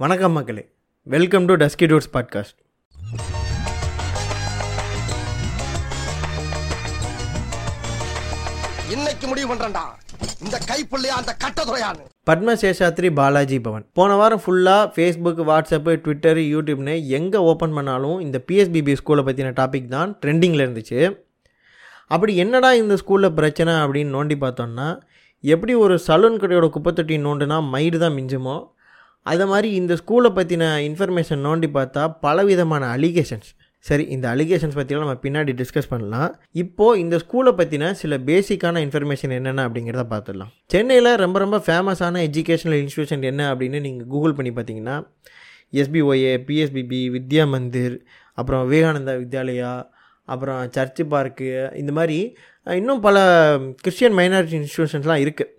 வணக்கம் மக்களே. Welcome to Dusky Dudes podcast இன்னைக்கு முடிவு பண்றேன்டா. இந்த கைப்புள்ளையா அந்த கட்டதுறையான்னு பத்ம சேஷாத்ரி பாலாஜி பவன். போன வாரம் ஃபுல்லாக ஃபேஸ்புக் வாட்ஸ்அப்பு ட்விட்டர் யூடியூப்னு எங்கே ஓப்பன் பண்ணாலும் இந்த பிஎஸ்பிபி ஸ்கூலை பற்றின டாபிக் தான் ட்ரெண்டிங்கில் இருந்துச்சு. அப்படி என்னடா இந்த ஸ்கூலில் பிரச்சனை அப்படின்னு நோண்டி பார்த்தோம்னா எப்படி ஒரு சலூன் கடையோட குப்பைத்தொட்டி நோண்டுனா மயிறு தான் மிஞ்சுமோ அது மாதிரி இந்த ஸ்கூலை பற்றின இன்ஃபர்மேஷன் நோண்டி பார்த்தா பலவிதமான அலிகேஷன்ஸ் சரி இந்த அலிகேஷன்ஸ் பற்றிலாம் நம்ம பின்னாடி டிஸ்கஸ் பண்ணலாம். இப்போது இந்த ஸ்கூலை பற்றின சில பேசிக்கான இன்ஃபர்மேஷன் என்னென்ன அப்படிங்கிறத பார்த்துடலாம். சென்னையில் ரொம்ப ரொம்ப ஃபேமஸான எஜுகேஷனல் இன்ஸ்டியூஷன் என்ன அப்படின்னு நீங்கள் கூகுள் பண்ணி பார்த்தீங்கன்னா எஸ்பிஒஏ பிஎஸ்பிபி வித்யா மந்திர் அப்புறம் விவேகானந்தா வித்யாலயா அப்புறம் சர்ச்சு பார்க்கு இந்த மாதிரி இன்னும் பல கிறிஸ்டியன் மைனாரிட்டி இன்ஸ்டியூஷன்ஸ்லாம் இருக்குது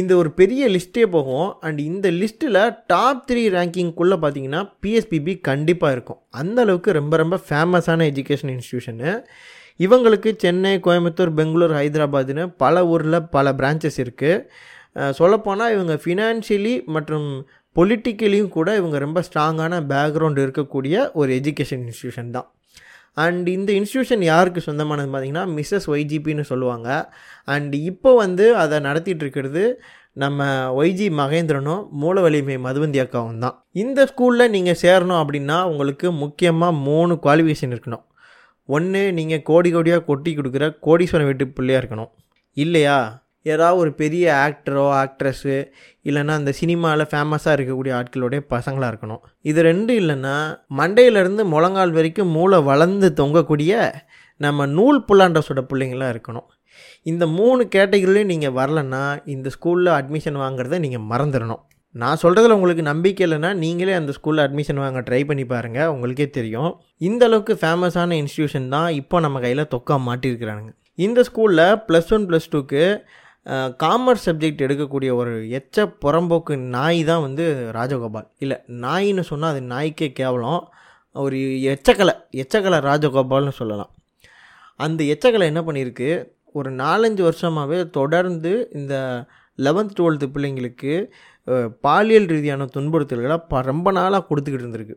இந்த ஒரு பெரிய லிஸ்ட்டே போகும். அண்ட் இந்த லிஸ்ட்டில் டாப் த்ரீ ரேங்கிங்குள்ளே பார்த்தீங்கன்னா பிஎஸ்பிபி கண்டிப்பாக இருக்கும். அந்த அளவுக்கு ரொம்ப ரொம்ப ஃபேமஸான எஜுகேஷன் இன்ஸ்டியூஷனு இவங்களுக்கு சென்னை கோயம்புத்தூர் பெங்களூர் ஹைதராபாத்னு பல ஊரில் பல பிரான்ச்சஸ் இருக்குது சொல்லப்போனால் இவங்க ஃபினான்ஷியலி மற்றும் பொலிட்டிக்கலியும் கூட இவங்க ரொம்ப ஸ்ட்ராங்கான பேக்ரவுண்ட் இருக்கக்கூடிய ஒரு எஜுகேஷன் இன்ஸ்டியூஷன் தான். அண்ட் இந்த இன்ஸ்டியூஷன் யாருக்கு சொந்தமானது பார்த்திங்கன்னா மிஸ்ஸஸ் ஒய்ஜிபின்னு சொல்லுவாங்க. அண்ட் இப்போ வந்து அதை நடத்திட்டு இருக்கிறது நம்ம ஒய்ஜி மகேந்திரனும் மூல வலிமை மதுவந்தி அக்காவும் தான். இந்த ஸ்கூலில் நீங்கள் சேரணும் அப்படின்னா உங்களுக்கு முக்கியமாக மூணு குவாலிஃபிகேஷன் இருக்கணும். ஒன்று நீங்கள் கோடி கோடியாக கொட்டி கொடுக்குற கோடீஸ்வரன் வீட்டு பிள்ளையாக இருக்கணும். இல்லையா? ஏதாவது ஒரு பெரிய ஆக்டரோ ஆக்ட்ரஸ்ஸு இல்லைன்னா அந்த சினிமாவில் ஃபேமஸாக இருக்கக்கூடிய ஆட்களுடைய பசங்களாக இருக்கணும். இது ரெண்டும் இல்லைன்னா மண்டையிலேருந்து முழங்கால் வரைக்கும் மூளை வளர்ந்து தொங்கக்கூடிய நம்ம நூல் புல்லாண்டஸோட பிள்ளைங்களாக இருக்கணும். இந்த மூணு கேட்டகரிலையும் நீங்கள் வரலன்னா இந்த ஸ்கூலில் அட்மிஷன் வாங்குறத நீங்கள் மறந்துடணும். நான் சொல்கிறதுல உங்களுக்கு நம்பிக்கை இல்லைன்னா நீங்களே அந்த ஸ்கூலில் அட்மிஷன் வாங்க ட்ரை பண்ணி பாருங்கள் உங்களுக்கே தெரியும். இந்த அளவுக்கு ஃபேமஸான இன்ஸ்டியூஷன் தான் இப்போ நம்ம கையில் தொக்கா மாட்டியிருக்கிறானுங்க. இந்த ஸ்கூலில் ப்ளஸ் ஒன் ப்ளஸ் டூக்கு காமர்ஸ் சப்ஜெக்ட் எடுக்கக்கூடிய ஒரு எச்ச புறம்போக்கு நாய் தான் வந்து ராஜகோபால். இல்லை நாயின்னு சொன்னால் அது நாய்க்கே கேவலம். ஒரு எச்சக்கலை எச்சக்கலை ராஜகோபால்னு சொல்லலாம். அந்த எச்சக்கலை என்ன பண்ணியிருக்கு ஒரு நாலஞ்சு வருஷமாகவே தொடர்ந்து இந்த லெவன்த் டுவெல்த்து பிள்ளைங்களுக்கு பாலியல் ரீதியான துன்புறுத்தல்களை ப ரொம்ப நாளாக கொடுத்துக்கிட்டு இருந்திருக்கு.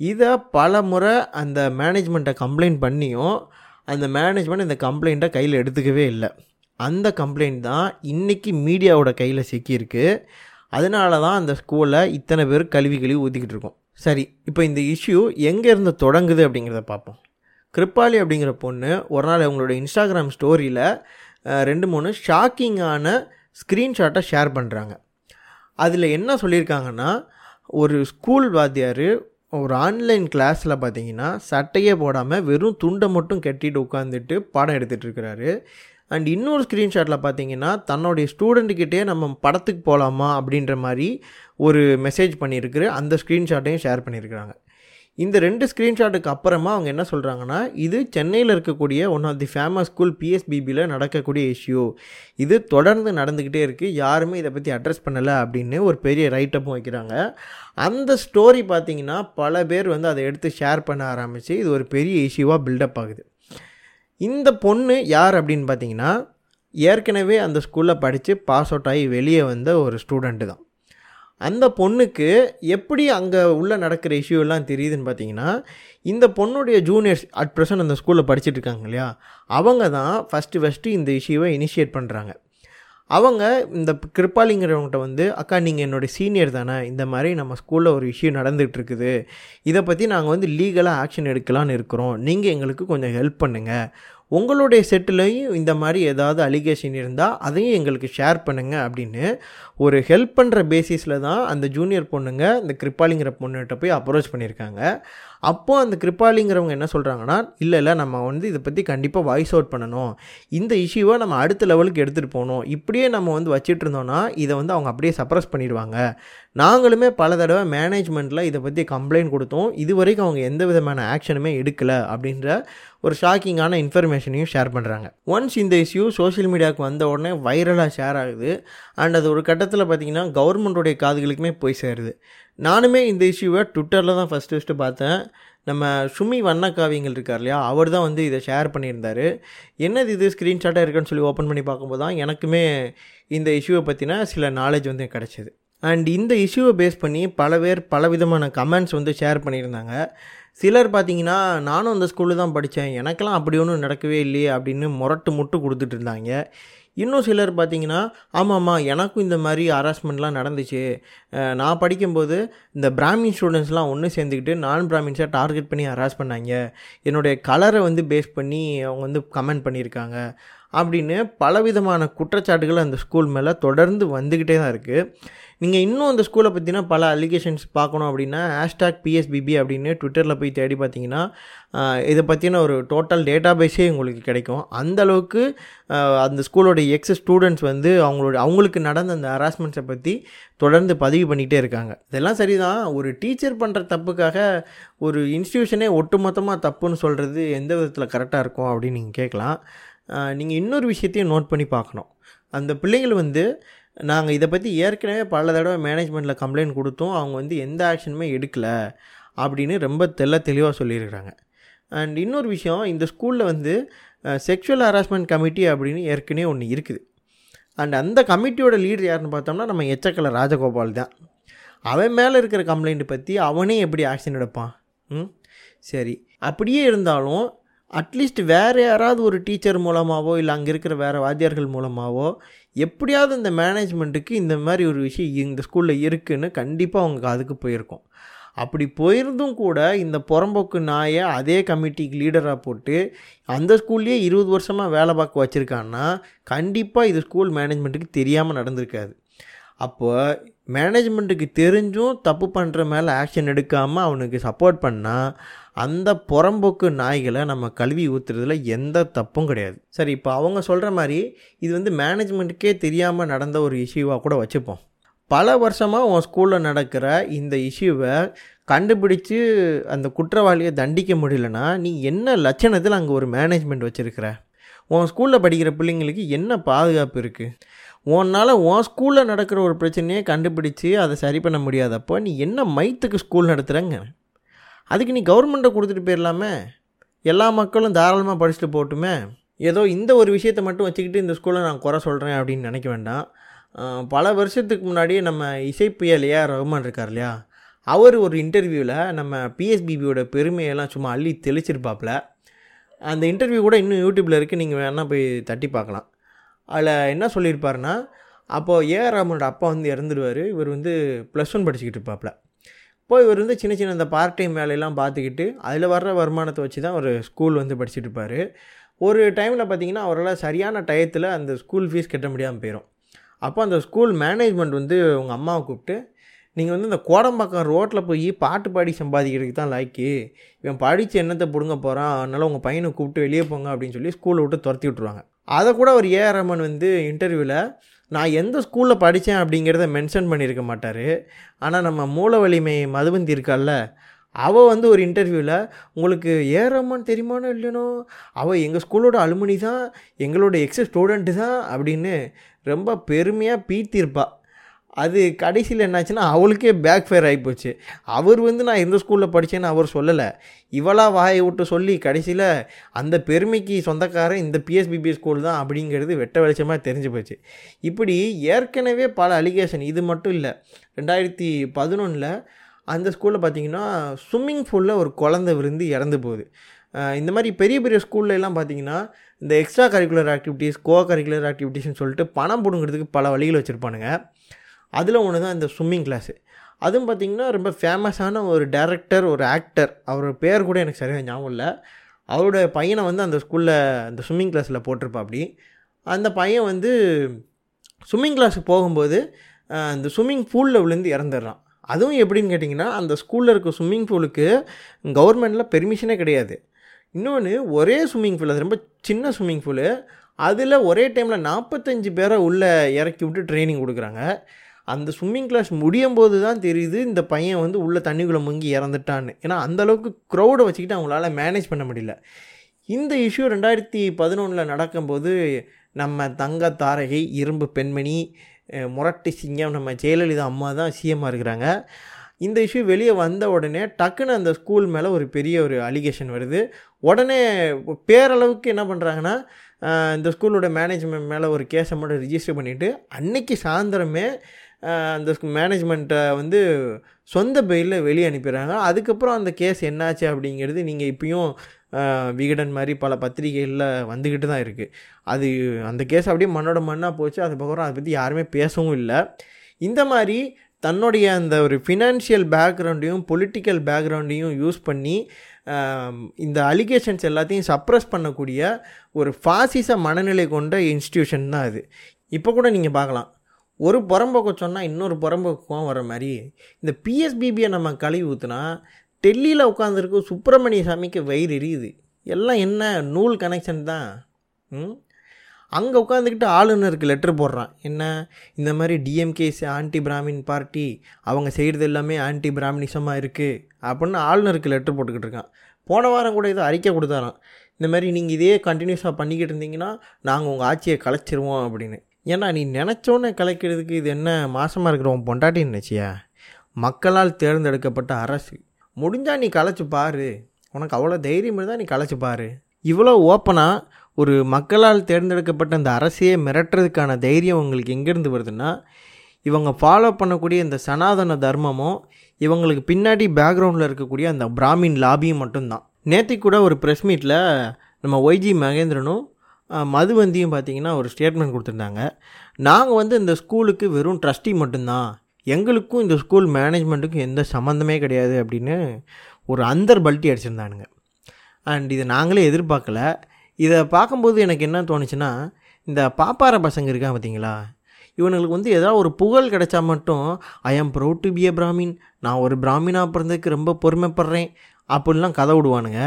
இதை பல முறை அந்த மேனேஜ்மெண்ட்டை கம்ப்ளைண்ட் பண்ணியும் அந்த மேனேஜ்மெண்ட் இந்த கம்ப்ளைண்ட்டை கையில் எடுத்துக்கவே இல்லை. அந்த கம்ப்ளைண்ட் தான் இன்றைக்கி மீடியாவோட கையில் சிக்கியிருக்கு. அதனால தான் அந்த ஸ்கூலில் இத்தனை பேர் கல்வி கழுவி ஊற்றிக்கிட்டு இருக்கோம். சரி இப்போ இந்த இஷ்யூ எங்கேருந்து தொடங்குது அப்படிங்கிறத பார்ப்போம். கிருப்பாளி அப்படிங்கிற பொண்ணு ஒரு நாள் அவங்களோட இன்ஸ்டாகிராம் ஸ்டோரியில் ரெண்டு மூணு ஷாக்கிங்கான ஸ்க்ரீன்ஷாட்டை ஷேர் பண்ணுறாங்க அதில் என்ன சொல்லியிருக்காங்கன்னா ஒரு ஸ்கூல் வாத்தியார் ஒரு ஆன்லைன் கிளாஸில் பார்த்தீங்கன்னா சட்டையே போடாமல் வெறும் துண்டை மட்டும் கட்டிட்டு உட்காந்துட்டு பாடம் எடுத்துகிட்டு இருக்கிறாரு. அண்ட் இன்னொரு ஸ்க்ரீன்ஷாட்டில் பார்த்தீங்கன்னா தன்னுடைய ஸ்டூடெண்ட்டுக்கிட்டே நம்ம படத்துக்கு போகலாமா அப்படின்ற மாதிரி ஒரு மெசேஜ் பண்ணியிருக்கிற அந்த ஸ்க்ரீன்ஷாட்டையும் ஷேர் பண்ணியிருக்கிறாங்க. இந்த ரெண்டு ஸ்க்ரீன்ஷாட்டுக்கு அப்புறமா அவங்க என்ன சொல்கிறாங்கன்னா இது சென்னையில் இருக்கக்கூடிய one of the famous school பிஎஸ்பிபியில் நடக்கக்கூடிய இஷ்யூ இது தொடர்ந்து நடந்துக்கிட்டே இருக்குது யாருமே இதை பற்றி அட்ரஸ் பண்ணலை அப்படின்னு ஒரு பெரிய ரைட்டப்பும் வைக்கிறாங்க. அந்த ஸ்டோரி பார்த்தீங்கன்னா பல பேர் வந்து அதை எடுத்து ஷேர் பண்ண ஆரம்பித்து இது ஒரு பெரிய இஷ்யூவாக பில்டப் ஆகுது. இந்த பொண்ணு யார் அப்படின்னு பார்த்தீங்கன்னா ஏற்கனவே அந்த ஸ்கூலில் படித்து பாஸ் அவுட் ஆகி வெளியே வந்த ஒரு ஸ்டூடெண்ட்டு தான். அந்த பொண்ணுக்கு எப்படி அங்கே உள்ளே நடக்கிற இஷ்யூலாம் எல்லாம் தெரியுதுன்னு பார்த்தீங்கன்னா இந்த பொண்ணுடைய ஜூனியர்ஸ் அட் ப்ரெசன்ட் அந்த ஸ்கூலில் படிச்சுட்டு இருக்காங்க இல்லையா? அவங்க தான் ஃபஸ்ட்டு ஃபஸ்ட்டு இந்த இஷ்யூவை இனிஷியேட் பண்ணுறாங்க அவங்க இந்த கிருப்பாலிங்கிறவங்ககிட்ட வந்து அக்கா நீங்கள் என்னுடைய சீனியர் தானே இந்த மாதிரி நம்ம ஸ்கூலில் ஒரு இஷ்யூ நடந்துகிட்ருக்குது இதை பற்றி நாங்கள் வந்து லீகலாக ஆக்ஷன் எடுக்கலான்னு இருக்கிறோம். நீங்கள் எங்களுக்கு கொஞ்சம் ஹெல்ப் பண்ணுங்கள் உங்களுடைய செட்டிலையும் இந்த மாதிரி ஏதாவது அலிகேஷன் இருந்தால் அதையும் எங்களுக்கு ஷேர் பண்ணுங்கள் அப்படின்னு ஒரு ஹெல்ப் பண்ணுற பேசிஸில் தான் அந்த ஜூனியர் பொண்ணுங்க இந்த கிருப்பாலிங்கிற பொண்ணுகிட்ட போய் அப்ரோச் பண்ணியிருக்காங்க. அப்போது அந்த கிருப்பாளிங்கிறவங்க என்ன சொல்கிறாங்கன்னா இல்லை இல்லை நம்ம வந்து இதை பற்றி கண்டிப்பாக வாய்ஸ் அவுட் பண்ணணும். இந்த இஷ்யூவை நம்ம அடுத்த லெவலுக்கு எடுத்துகிட்டு போகணும். இப்படியே நம்ம வந்து வச்சுட்டு இருந்தோம்னா இதை வந்து அவங்க அப்படியே சப்ரஸ் பண்ணிடுவாங்க. நாங்களுமே பல தடவை மேனேஜ்மெண்ட்டில் இதை பற்றி கம்ப்ளைண்ட் கொடுத்தோம். இது வரைக்கும் அவங்க எந்த விதமான ஆக்ஷனுமே எடுக்கலை அப்படின்ற ஒரு ஷாக்கிங்கான இன்ஃபர்மேஷனையும் ஷேர் பண்ணுறாங்க ஒன்ஸ் இந்த இஷ்யூ சோஷியல் மீடியாவுக்கு வந்த உடனே வைரலாக ஷேர் ஆகுது. அண்ட் அது ஒரு கட்டத்தில் பார்த்திங்கன்னா கவர்மெண்ட்டுடைய காதுகளுக்குமே போய் சேருது. நானுமே இந்த இஷ்யூவை ட்விட்டரில் தான் ஃபஸ்ட்டு ஃபஸ்ட்டு பார்த்தேன். நம்ம சுமி வண்ணக்காவியங்கள் இருக்கார் இல்லையா அவர் தான் வந்து இதை ஷேர் பண்ணியிருந்தார். என்னது இது? ஸ்க்ரீன்ஷாட்டாக இருக்குன்னு சொல்லி ஓப்பன் பண்ணி பார்க்கும்போது தான் எனக்குமே இந்த இஷ்யூவை பற்றின சில நாலேஜ் வந்து கிடச்சிது. அண்ட் இந்த இஷ்யூவை பேஸ் பண்ணி பல பேர் பல விதமான கமெண்ட்ஸ் வந்து ஷேர் பண்ணியிருந்தாங்க. சிலர் பார்த்தீங்கன்னா நானும் அந்த ஸ்கூலில் தான் படித்தேன் எனக்கெல்லாம் அப்படி ஒன்றும் நடக்கவே இல்லையே அப்படின்னு முரட்டு முட்டு கொடுத்துட்டு இருந்தாங்க. இன்னும் சிலர் பார்த்தீங்கன்னா ஆமாம்மா எனக்கும் இந்த மாதிரி ஹராஸ்மெண்ட்லாம் நடந்துச்சு. நான் படிக்கும்போது இந்த பிராமின் ஸ்டூடெண்ட்ஸ்லாம் ஒன்று சேர்ந்துக்கிட்டு நான் பிராமின்ஸை டார்கெட் பண்ணி ஹராஸ் பண்ணாங்க. என்னுடைய கலரை வந்து பேஸ் பண்ணி அவங்க வந்து கமெண்ட் பண்ணியிருக்காங்க. அப்படின்னு பலவிதமான குற்றச்சாட்டுகள் அந்த ஸ்கூல் மேலே தொடர்ந்து வந்துக்கிட்டே தான் இருக்குது நீங்கள் இன்னும் அந்த ஸ்கூலை பற்றினா பல அலிகேஷன்ஸ் பார்க்கணும் அப்படின்னா ஹேஷ்டாக் பிஎஸ்பிபி அப்படின்னு ட்விட்டரில் போய் தேடி பார்த்தீங்கன்னா இதை பற்றின ஒரு டோட்டல் டேட்டா பேஸே உங்களுக்கு கிடைக்கும். அந்த அளவுக்கு அந்த ஸ்கூலோட எக்ஸ் ஸ்டூடெண்ட்ஸ் வந்து அவங்களோட அவங்களுக்கு நடந்த அந்த ஹராஸ்மெண்ட்ஸை பற்றி தொடர்ந்து பதிவு பண்ணிகிட்டே இருக்காங்க. இதெல்லாம் சரிதான். ஒரு டீச்சர் பண்ணுற தப்புக்காக ஒரு இன்ஸ்டியூஷனே ஒட்டுமொத்தமாக தப்புன்னு சொல்கிறது எந்த விதத்தில் கரெக்டாக இருக்கும் அப்படின்னு நீங்கள் கேட்கலாம். நீங்கள் இன்னொரு விஷயத்தையும் நோட் பண்ணி பார்க்கணும். அந்த பிள்ளைகள் வந்து நாங்கள் இதை பற்றி ஏற்கனவே பல தடவை மேனேஜ்மெண்ட்டில் கம்ப்ளைண்ட் கொடுத்தோம். அவங்க வந்து எந்த ஆக்ஷனுமே எடுக்கலை அப்படின்னு ரொம்ப தெள்ள தெளிவாக சொல்லியிருக்கிறாங்க. அண்ட் இன்னொரு விஷயம் இந்த ஸ்கூலில் வந்து செக்ஷுவல் ஹராஸ்மெண்ட் கமிட்டி அப்படின்னு ஏற்கனவே ஒன்று இருக்குது. அண்ட் அந்த கமிட்டியோட லீடர் யாருன்னு பார்த்தோம்னா நம்ம எச்சக்கலை ராஜகோபால் தான். அவன் மேலே இருக்கிற கம்ப்ளைண்ட்டை பற்றி அவனே எப்படி ஆக்ஷன் எடுப்பான்? ம்? சரி. அப்படியே இருந்தாலும் அட்லீஸ்ட் வேறு யாராவது ஒரு டீச்சர் மூலமாகவோ இல்லை அங்கே இருக்கிற வேறு வாத்தியார்கள் மூலமாகவோ எப்படியாவது இந்த மேனேஜ்மெண்ட்டுக்கு இந்த மாதிரி ஒரு விஷயம் இந்த ஸ்கூலில் இருக்குதுன்னு கண்டிப்பாக அவங்க அதுக்கு போயிருக்கோம். அப்படி போயிருந்தும் கூட இந்த புறம்போக்கு நாயை அதே கமிட்டிக்கு லீடராக போட்டு அந்த ஸ்கூல்லேயே இருபது வருஷமாக வேலை பார்க்க வச்சுருக்கான்னா கண்டிப்பாக இது ஸ்கூல் மேனேஜ்மெண்ட்டுக்கு தெரியாமல் நடந்திருக்காது. அப்போ மேனேஜ்மெண்ட்டுக்கு தெரிஞ்சும் தப்பு பண்ணுற மேலே ஆக்ஷன் எடுக்காமல் அவனுக்கு சப்போர்ட் பண்ணால் அந்த புறம்போக்கு நாய்களை நம்ம கல்வி ஊற்றுறதுல எந்த தப்பும் கிடையாது. சரி இப்போ அவங்க சொல்கிற மாதிரி இது வந்து மேனேஜ்மெண்ட்டுக்கே தெரியாமல் நடந்த ஒரு இஷ்யூவாக கூட வச்சுப்போம். பல வருஷமாக உன் ஸ்கூலில் நடக்கிற இந்த இஷ்யூவை கண்டுபிடிச்சு அந்த குற்றவாளியை தண்டிக்க முடியலன்னா நீ என்ன லட்சணத்தில் அங்கே ஒரு மேனேஜ்மெண்ட் வச்சுருக்கிற? உன் ஸ்கூலில் படிக்கிற பிள்ளைங்களுக்கு என்ன பாதுகாப்பு இருக்குது உன்னால் உன் ஸ்கூலில் நடக்கிற ஒரு பிரச்சனையை கண்டுபிடிச்சு அதை சரி பண்ண முடியாதப்போ நீ என்ன மைத்துக்கு ஸ்கூல் நடத்துகிறங்க அதுக்கு நீ கவர்மெண்ட்டை கொடுத்துட்டு போயிடலாமே. எல்லா மக்களும் தாராளமாக படிச்சுட்டு போட்டுமே ஏதோ இந்த ஒரு விஷயத்தை மட்டும் வச்சுக்கிட்டு இந்த ஸ்கூலை நான் குறை சொல்கிறேன் அப்படின்னு நினைக்க வேண்டாம். பல வருஷத்துக்கு முன்னாடியே நம்ம இசைப்புயல் ஏஆர் ரஹ்மான் இருக்கார் இல்லையா? அவர் ஒரு இன்டர்வியூவில் நம்ம பிஎஸ்பிபியோட பெருமையெல்லாம் சும்மா அள்ளி தெளிச்சிருப்பாப்புல. அந்த இன்டர்வியூ கூட இன்னும் யூடியூப்பில் இருக்குது நீங்கள் வேணால் போய் தட்டி பார்க்கலாம். அதில் என்ன சொல்லியிருப்பாருன்னா அப்போது ஏஆர் ரஹ்மானோட அப்பா வந்து இறந்துடுவார் இவர் வந்து ப்ளஸ் ஒன் படிச்சுக்கிட்டு இருப்பாப்புல இப்போ இவர் வந்து சின்ன சின்ன இந்த பார்ட் டைம் வேலையெல்லாம் பார்த்துக்கிட்டு அதில் வர்ற வருமானத்தை வச்சு தான் ஒரு ஸ்கூல் வந்து படிச்சுட்டு இருப்பார். ஒரு டைமில் பார்த்தீங்கன்னா அவரால் சரியான டயத்தில் அந்த ஸ்கூல் ஃபீஸ் கட்ட முடியாமல் போயிடும் அப்போ அந்த ஸ்கூல் மேனேஜ்மெண்ட் வந்து உங்கள் அம்மாவை கூப்பிட்டு நீங்கள் வந்து இந்த கோடம்பாக்கம் ரோட்டில் போய் பாட்டு பாடி சம்பாதிக்கிறதுக்கு தான் லாய்க்கு இவன் படித்து என்னத்தை பிடுங்க போகிறான் அதனால் உங்கள் பையனை கூப்பிட்டு வெளியே போங்க அப்படின்னு சொல்லி ஸ்கூலை விட்டு துரத்தி விட்ருவாங்க அதை கூட அவர் ஏஆர் ரமன் வந்து இன்டர்வியூவில் நான் எந்த ஸ்கூலில் படித்தேன் அப்படிங்கிறத மென்ஷன் பண்ணியிருக்க மாட்டார். ஆனால் நம்ம மூல வலிமை மதுவந்தி இருக்கால்ல அவள் வந்து ஒரு இன்டர்வியூவில் உங்களுக்கு ஏ ரஹ்மான் தெரியுமானோ இல்லைனோ அவள் எங்கள் ஸ்கூலோட அலுமினி தான். எங்களோட எக்ஸ் ஸ்டூடெண்ட்டு தான் அப்படின்னு ரொம்ப பெருமையாக பீத்திருப்பாள் அது கடைசியில் என்னாச்சுன்னா அவளுக்கே பேக் ஃபயர் ஆகிப்போச்சு அவர் வந்து நான் எந்த ஸ்கூலில் படித்தேன்னு அவர் சொல்லலை. இவளா வாயை விட்டு சொல்லி கடைசியில் அந்த பெருமைக்கு சொந்தக்காரன் இந்த பிஎஸ்பிபி ஸ்கூல் தான் அப்படிங்கிறது வெட்ட வெளிச்சமாக தெரிஞ்சு போச்சு. இப்படி ஏற்கனவே பல அலிகேஷன் இது மட்டும் இல்லை. ரெண்டாயிரத்தி பதினொன்றில் அந்த ஸ்கூலில் பார்த்தீங்கன்னா ஸ்விம்மிங் பூலில் ஒரு குழந்தை விருந்து இறந்து போகுது. இந்த மாதிரி பெரிய பெரிய ஸ்கூல்ல எல்லாம் பார்த்தீங்கன்னா இந்த extra curricular activities co curricular ஆக்டிவிட்டீஸ்னு சொல்லிட்டு பணம் பிடுங்கிறதுக்கு பல வழிகள் வச்சுருப்பானுங்க. அதில் ஒன்று தான் இந்த ஸ்விம்மிங் கிளாஸு அதுவும் பார்த்திங்கன்னா ரொம்ப ஃபேமஸான ஒரு டேரக்டர் ஒரு ஆக்டர் அவர் பேர் கூட எனக்கு சரியாக ஞாபகம் இல்லை. அவரோட பையனை வந்து அந்த ஸ்கூலில் அந்த ஸ்விம்மிங் கிளாஸில் போட்டிருப்பாப்படி அந்த பையன் வந்து ஸ்விம்மிங் கிளாஸுக்கு போகும்போது அந்த ஸ்விம்மிங் பூலில் விழுந்து இறந்துடுறான். அதுவும் எப்படின்னு கேட்டிங்கன்னா அந்த ஸ்கூலில் இருக்க ஸ்விம்மிங் பூலுக்கு கவர்மெண்ட்டில் பெர்மிஷனே கிடையாது. இன்னொன்று ஒரே ஸ்விம்மிங் பூல் அது ரொம்ப சின்ன ஸ்விம்மிங் பூலு அதில் ஒரே டைமில் நாற்பத்தஞ்சு பேரை உள்ளே இறக்கி விட்டு ட்ரைனிங் கொடுக்குறாங்க. அந்த ஸ்விம்மிங் கிளாஸ் முடியும் போது தான் தெரியுது இந்த பையன் வந்து உள்ளே தண்ணிக்குள்ளே முங்கி இறந்துட்டான்னு. ஏன்னா அந்தளவுக்கு க்ரௌடை வச்சுக்கிட்டு அவங்களால மேனேஜ் பண்ண முடியல. இந்த இஷ்யூ ரெண்டாயிரத்தி பதினொன்றில் நடக்கும்போது நம்ம தங்க தாரகை இரும்பு பெண்மணி முரட்டு சிங்கம் நம்ம ஜெயலலிதா அம்மா தான் சிஎம்மாக இருக்கிறாங்க. இந்த இஷ்யூ வெளியே வந்த உடனே டக்குன்னு அந்த ஸ்கூல் மேலே ஒரு பெரிய ஒரு அலிகேஷன் வருது. உடனே பேரளவுக்கு என்ன பண்ணுறாங்கன்னா இந்த ஸ்கூலோட மேனேஜ்மெண்ட் மேலே ஒரு கேஸை மட்டும் ரிஜிஸ்டர் பண்ணிவிட்டு அன்னைக்கு சாயந்தரமே அந்த மேனேஜ்மெண்ட்டை வந்து சொந்த பெயிலில் வெளியே அனுப்பிடுறாங்க. அதுக்கப்புறம் அந்த கேஸ் என்னாச்சு அப்படிங்கிறது நீங்கள் இப்பயும் விகடன் மாதிரி பல பத்திரிகைகளில் வந்துக்கிட்டு தான் இருக்குது அது அந்த கேஸ் அப்படியே மண்ணோட மண்ணாக போச்சு. அதுக்கப்புறம் அதை பற்றி யாருமே பேசவும் இல்லை. இந்த மாதிரி தன்னுடைய அந்த ஒரு ஃபினான்ஷியல் பேக்ரவுண்டையும் பொலிட்டிக்கல் பேக்ரவுண்டையும் யூஸ் பண்ணி இந்த அலிகேஷன்ஸ் எல்லாத்தையும் சப்ரஸ் பண்ணக்கூடிய ஒரு ஃபாசிச மனநிலை கொண்ட இன்ஸ்டியூஷன் தான் அது. இப்போ கூட நீங்கள் பார்க்கலாம். ஒரு புறம்போக்கு சொன்னால் இன்னொரு புறம்போக்கம் வர மாதிரி இந்த பிஎஸ்பிபியை நம்ம கழுவி ஊற்றுனா டெல்லியில் உட்காந்துருக்கு சுப்பிரமணிய சாமிக்கு வயிறு எரியுது. எல்லாம் என்ன நூல் கனெக்ஷன் தான்? ம்? அங்கே உட்காந்துக்கிட்டு ஆளுநருக்கு லெட்ரு போடுறான். என்ன? இந்த மாதிரி டிஎம்கேஸ் ஆன்டி பிராமின் பார்ட்டி அவங்க செய்கிறது எல்லாமே ஆன்டி பிராமினிசமாக இருக்குது அப்படின்னு ஆளுநருக்கு லெட்ரு போட்டுக்கிட்டு இருக்கான். போன வாரம் கூட இதை அறிக்கை கொடுத்தாரான் இந்த மாதிரி நீங்கள் இதே கண்டினியூஸாக பண்ணிக்கிட்டு இருந்தீங்கன்னா நாங்கள் உங்கள் ஆட்சியை கலைச்சிருவோம் அப்படின்னு. ஏன்னா நீ நினச்சோன்னே கலைக்கிறதுக்கு இது என்ன மாசமாக இருக்கிறவன் பொண்டாட்டி நினச்சியா? மக்களால் தேர்ந்தெடுக்கப்பட்ட அரசு. முடிஞ்சால் நீ கலைச்சி பாரு. உனக்கு அவ்வளோ தைரியம் இருந்தால் நீ கலைச்சு பாரு. இவ்வளோ ஓப்பனாக ஒரு மக்களால் தேர்ந்தெடுக்கப்பட்ட அந்த அரசையே மிரட்டுறதுக்கான தைரியம் உங்களுக்கு எங்கேருந்து வருதுன்னா இவங்க ஃபாலோ பண்ணக்கூடிய இந்த சனாதன தர்மமும் இவங்களுக்கு பின்னாடி பேக்ரவுண்டில் இருக்கக்கூடிய அந்த பிராமின் லாபியும் மட்டும்தான். நேத்தி கூட ஒரு ப்ரெஸ் மீட்டில் நம்ம ஒய்ஜி மகேந்திரனும் மதுவந்தியும் பார்த்தீங்கன்னா ஒரு ஸ்டேட்மெண்ட் கொடுத்துருந்தாங்க. நாங்கள் வந்து இந்த ஸ்கூலுக்கு வெறும் ட்ரஸ்டி மட்டும்தான். எங்களுக்கும் இந்த ஸ்கூல் மேனேஜ்மெண்ட்டுக்கும் எந்த சம்மந்தமே கிடையாது அப்படின்னு ஒரு அந்தர் பல்ட்டி அடிச்சிருந்தானுங்க. அண்ட் இதை நாங்களே எதிர்பார்க்கல. இதை பார்க்கும்போது எனக்கு என்ன தோணுச்சுன்னா இந்த பாப்பார பசங்க இருக்கான் பார்த்தீங்களா இவனுங்களுக்கு வந்து ஏதாவது ஒரு புகழ் கிடைச்சா மட்டும் I am proud to be a Brahmin நான் ஒரு பிராமினாக பிறந்ததுக்கு ரொம்ப பொறுமைப்படுறேன். அப்படிலாம் கதை விடுவானுங்க.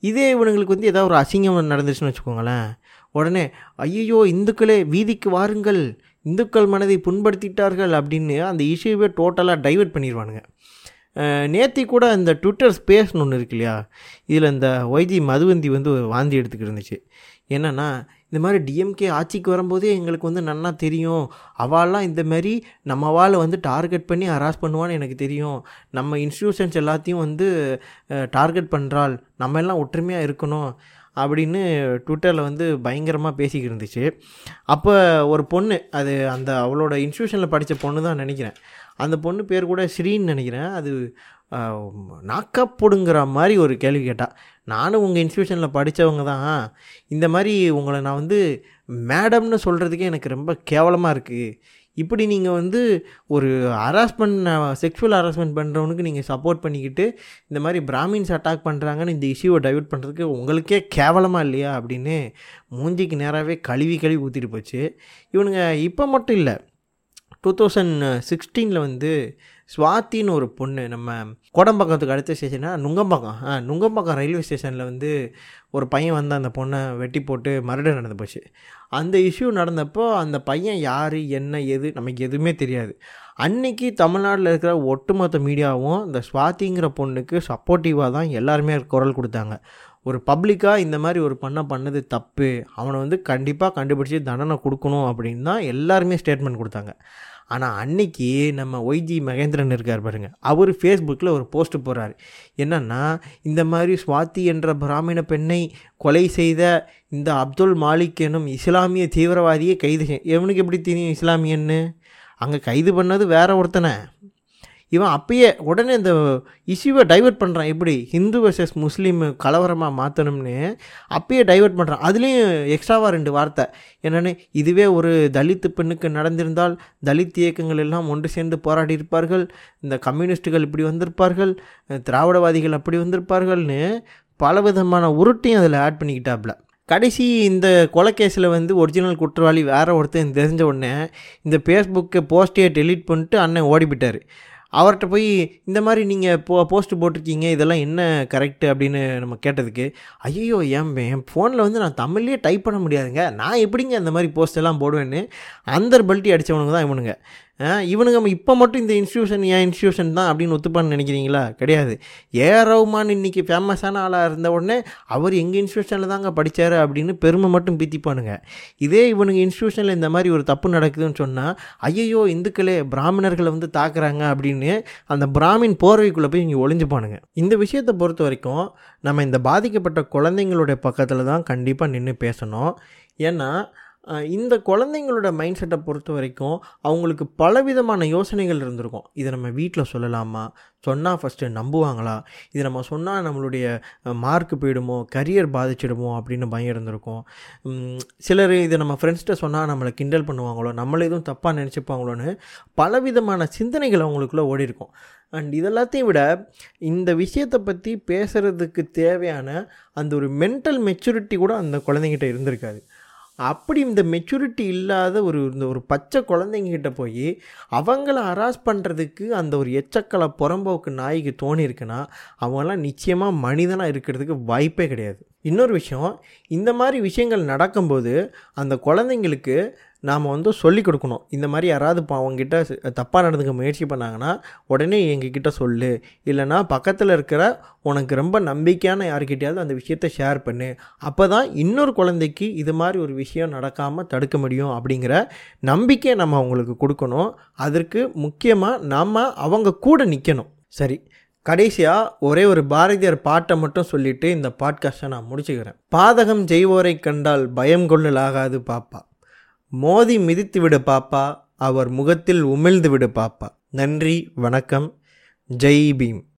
இதே இவனுங்களுக்கு வந்து ஏதாவது ஒரு அசிங்கம் நடந்துச்சுன்னு வச்சுக்கோங்களேன். உடனே ஐயோ இந்துக்களே வீதிக்கு வாருங்கள். இந்துக்கள் மனதை புண்படுத்திட்டார்கள் அப்படின்னு அந்த இஷ்யூவே டோட்டலாக டைவர்ட் பண்ணிடுவானுங்க நேத்தி கூட இந்த ட்விட்டர் ஸ்பேஸ்னு ஒன்று இருக்கு இல்லையா? இதில் இந்த ஒய்ஜி மதுவந்தி வந்து வாந்தி எடுத்துக்கிட்டு இருந்துச்சு. என்னென்னா இந்த மாதிரி டிஎம்கே ஆட்சிக்கு வரும்போதே எங்களுக்கு வந்து நன்னா தெரியும். அவாலாம் இந்த மாதிரி நம்ம வாழை வந்து டார்கெட் பண்ணி ஹராஸ் பண்ணுவான்னு எனக்கு தெரியும். நம்ம இன்ஸ்டியூஷன்ஸ் எல்லாத்தையும் வந்து டார்கெட் பண்ணுறாள் நம்ம எல்லாம் ஒற்றுமையாக இருக்கணும். அப்படின்னு ட்விட்டரில் வந்து பயங்கரமாக பேசிக்கிட்டு இருந்துச்சு. அப்போ ஒரு பொண்ணு அது அந்த அவளோட இன்ஸ்டியூஷனில் படித்த பொண்ணு தான் நினைக்கிறேன். அந்த பொண்ணு பேர் கூட ஸ்ரீன்னு நினைக்கிறேன். அது நாக்கப்படுங்கிற மாதிரி ஒரு கேள்வி கேட்டால் நானும் உங்கள் இன்ஸ்டியூஷனில் படித்தவங்க தான். இந்த மாதிரி உங்களை நான் வந்து மேடம்னு சொல்கிறதுக்கே எனக்கு ரொம்ப கேவலமாக இருக்குது இப்படி நீங்கள் வந்து ஒரு ஹராஸ்மெண்ட் செக்ஷுவல் ஹராஸ்மெண்ட் பண்ணுறவனுக்கு நீங்கள் சப்போர்ட் பண்ணிக்கிட்டு இந்த மாதிரி பிராமின்ஸ் அட்டாக் பண்ணுறாங்கன்னு இந்த இஷ்யூவை டைவெர்ட் பண்ணுறதுக்கு உங்களுக்கே கேவலமாக இல்லையா அப்படின்னு மூஞ்சிக்கு நேராகவே கழுவி கழுவி ஊற்றிட்டு போச்சு. இவனுங்க இப்போ மட்டும் இல்லை டூ தௌசண்ட் சிக்ஸ்டீனில் வந்து ஸ்வாத்தின்னு ஒரு பொண்ணு நம்ம கோடம்பாக்கத்துக்கு அடுத்த ஸ்டேஷனா நுங்கம்பாக்கம். ஆ நுங்கம்பாக்கம் ரயில்வே ஸ்டேஷனில் வந்து ஒரு பையன் வந்து அந்த பொண்ணை வெட்டி போட்டு மறுபடியும் நடந்து போச்சு. அந்த இஷ்யூ நடந்தப்போ அந்த பையன் யார் என்ன எது நமக்கு எதுவுமே தெரியாது. அன்னைக்கு தமிழ்நாட்டில் இருக்கிற ஒட்டுமொத்த மீடியாவும் இந்த சுவாத்திங்கிற பொண்ணுக்கு சப்போர்ட்டிவாக தான் எல்லாருமே குரல் கொடுத்தாங்க. ஒரு பப்ளிக்காக இந்த மாதிரி ஒரு பண்ண பண்ணது தப்பு. அவனை வந்து கண்டிப்பாக கண்டுபிடிச்சி தண்டனை கொடுக்கணும் அப்படின்னு தான் எல்லாருமே ஸ்டேட்மெண்ட் கொடுத்தாங்க. ஆனால் அன்னைக்கு நம்ம ஒய்ஜி மகேந்திரன் இருக்கார் பாருங்க. அவர் ஃபேஸ்புக்கில் ஒரு போஸ்ட் போடுறாரு. என்னென்னா இந்த மாதிரி ஸ்வாதி என்ற பிராமண பெண்ணை கொலை செய்த இந்த அப்துல் மாலிக் எனும் இஸ்லாமிய தீவிரவாதியை கைது எவனுக்கு எப்படி தெரியும் இஸ்லாமியன்னு? அங்கே கைது பண்ணது வேற ஒருத்தனை. இவன் அப்பயே உடனே இந்த இஷ்யூவை டைவர்ட் பண்ணுறான் எப்படி? ஹிந்து வர்சஸ் முஸ்லீம் கலவரமாக மாற்றணும்னு அப்பயே டைவர்ட் பண்ணுறான் அதுலேயும் எக்ஸ்ட்ராவாக ரெண்டு வார்த்தை. என்னென்னு? இதுவே ஒரு தலித்து பெண்ணுக்கு நடந்திருந்தால் தலித் இயக்கங்கள் எல்லாம் ஒன்று சேர்ந்து போராடி இருப்பார்கள். இந்த கம்யூனிஸ்ட்டுகள் இப்படி வந்திருப்பார்கள். திராவிடவாதிகள் அப்படி வந்திருப்பார்கள்னு பலவிதமான உருட்டையும் அதில் ஆட் பண்ணிக்கிட்டாப்புல கடைசி இந்த கொலைக்கேஸில் வந்து ஒரிஜினல் குற்றவாளி வேறு ஒருத்தன் தெரிஞ்ச உடனே இந்த ஃபேஸ்புக்கை போஸ்ட்டையே டெலீட் பண்ணிட்டு அண்ணன் ஓடிவிட்டார் அவர்கிட்ட போய் இந்த மாதிரி நீங்கள் போ போஸ்ட்டு போட்டிருக்கீங்க இதெல்லாம் என்ன கரெக்டு அப்படின்னு நம்ம கேட்டதுக்கு ஐயோ என் என் ஃபோனில் வந்து நான் தமிழ்லேயே டைப் பண்ண முடியாதுங்க. நான் எப்படிங்க அந்த மாதிரி போஸ்ட் எல்லாம் போடுவேன்னு? அந்தர் பல்ட்டி அடித்தவனுங்க தான் இவனுங்க. இவனுங்க இப்போ மட்டும் இந்த இன்ஸ்டியூஷன் ஏன் இன்ஸ்டியூஷன் தான் அப்படின்னு ஒத்துப்பான்னு நினைக்கிறீங்களா? கிடையாது. ஏ ரவுமான் இன்றைக்கி ஃபேமஸான ஆளாக இருந்த உடனே அவர் எங்கள் இன்ஸ்டியூஷனில் தாங்க படித்தார் அப்படின்னு பெருமை மட்டும் பீத்திப்பானுங்க. இதே இவனுங்க இன்ஸ்டியூஷனில் இந்த மாதிரி ஒரு தப்பு நடக்குதுன்னு சொன்னால் ஐயையோ இந்துக்களே பிராமணர்களை வந்து தாக்குறாங்க அப்படின்னு அந்த பிராமின் போர்வைக்குள்ளே போய் இங்கே ஒளிஞ்சுப்பானுங்க. இந்த விஷயத்தை பொறுத்த வரைக்கும் நம்ம இந்த பாதிக்கப்பட்ட குழந்தைங்களுடைய பக்கத்தில் தான் கண்டிப்பாக நின்று பேசணும். ஏன்னா இந்த குழந்தைங்களோட மைண்ட் செட்டை பொறுத்த வரைக்கும் அவங்களுக்கு பலவிதமான யோசனைகள் இருந்திருக்கும். இதை நம்ம வீட்டில் சொல்லலாமா? சொன்னால் ஃபஸ்ட்டு நம்புவாங்களா? இது நம்ம சொன்னால் நம்மளுடைய மார்க் போயிடுமோ? கரியர் பாதிச்சிடுமோ? அப்படின்னு பயம் இருந்திருக்கும். சிலர் இதை நம்ம ஃப்ரெண்ட்ஸ்கிட்ட சொன்னால் நம்மளை கிண்டல் பண்ணுவாங்களோ? நம்மளை எதுவும் தப்பாக நினச்சிப்பாங்களோன்னு பலவிதமான சிந்தனைகள் அவங்களுக்குள்ளே ஓடி இருக்கும் அண்ட் இதெல்லாத்தையும் விட இந்த விஷயத்தை பற்றி பேசுகிறதுக்கு தேவையான அந்த ஒரு மென்டல் மெச்சூரிட்டி கூட அந்த குழந்தைங்கிட்ட இருந்திருக்காது. அப்படி இந்த மெச்சூரிட்டி இல்லாத ஒரு இந்த ஒரு பச்சை குழந்தைங்கக்கிட்ட போய் அவங்கள ஹராஸ் பண்ணுறதுக்கு அந்த ஒரு எச்சக்கலை புறம்போக்கு நாய்க்கு தோணியிருக்குன்னா அவங்களாம் நிச்சயமாக மனிதனாக இருக்கிறதுக்கு வாய்ப்பே கிடையாது. இன்னொரு விஷயம் இந்த மாதிரி விஷயங்கள் நடக்கும்போது அந்த குழந்தைங்களுக்கு நாம் வந்து சொல்லிக் கொடுக்கணும். இந்த மாதிரி யாராவது இப்போ அவங்ககிட்ட தப்பாக நடந்துக்க முயற்சி பண்ணாங்கன்னா உடனே எங்ககிட்ட சொல்லு. இல்லைன்னா பக்கத்தில் இருக்கிற உனக்கு ரொம்ப நம்பிக்கையான யார்கிட்டயாவது அந்த விஷயத்த ஷேர் பண்ணு. அப்போ தான் இன்னொரு குழந்தைக்கு இது மாதிரி ஒரு விஷயம் நடக்காமல் தடுக்க முடியும் அப்படிங்கிற நம்பிக்கையை நம்ம அவங்களுக்கு கொடுக்கணும். அதற்கு முக்கியமாக நாம் அவங்க கூட நிற்கணும் சரி. கடைசியாக ஒரே ஒரு பாரதியார் பாட்டை மட்டும் சொல்லிட்டு இந்த பாட்காஸ்ட்டை நான் முடிச்சுக்கிறேன். பாதகம் செய்வோரை கண்டால் பயம் கொள்ளலாகாது பாப்பா. மோதி மிதித்து விடு பாப்பா. அவர் முகத்தில் உமிழ்ந்து விடு பாப்பா. நன்றி வணக்கம். ஜெய் பீம்.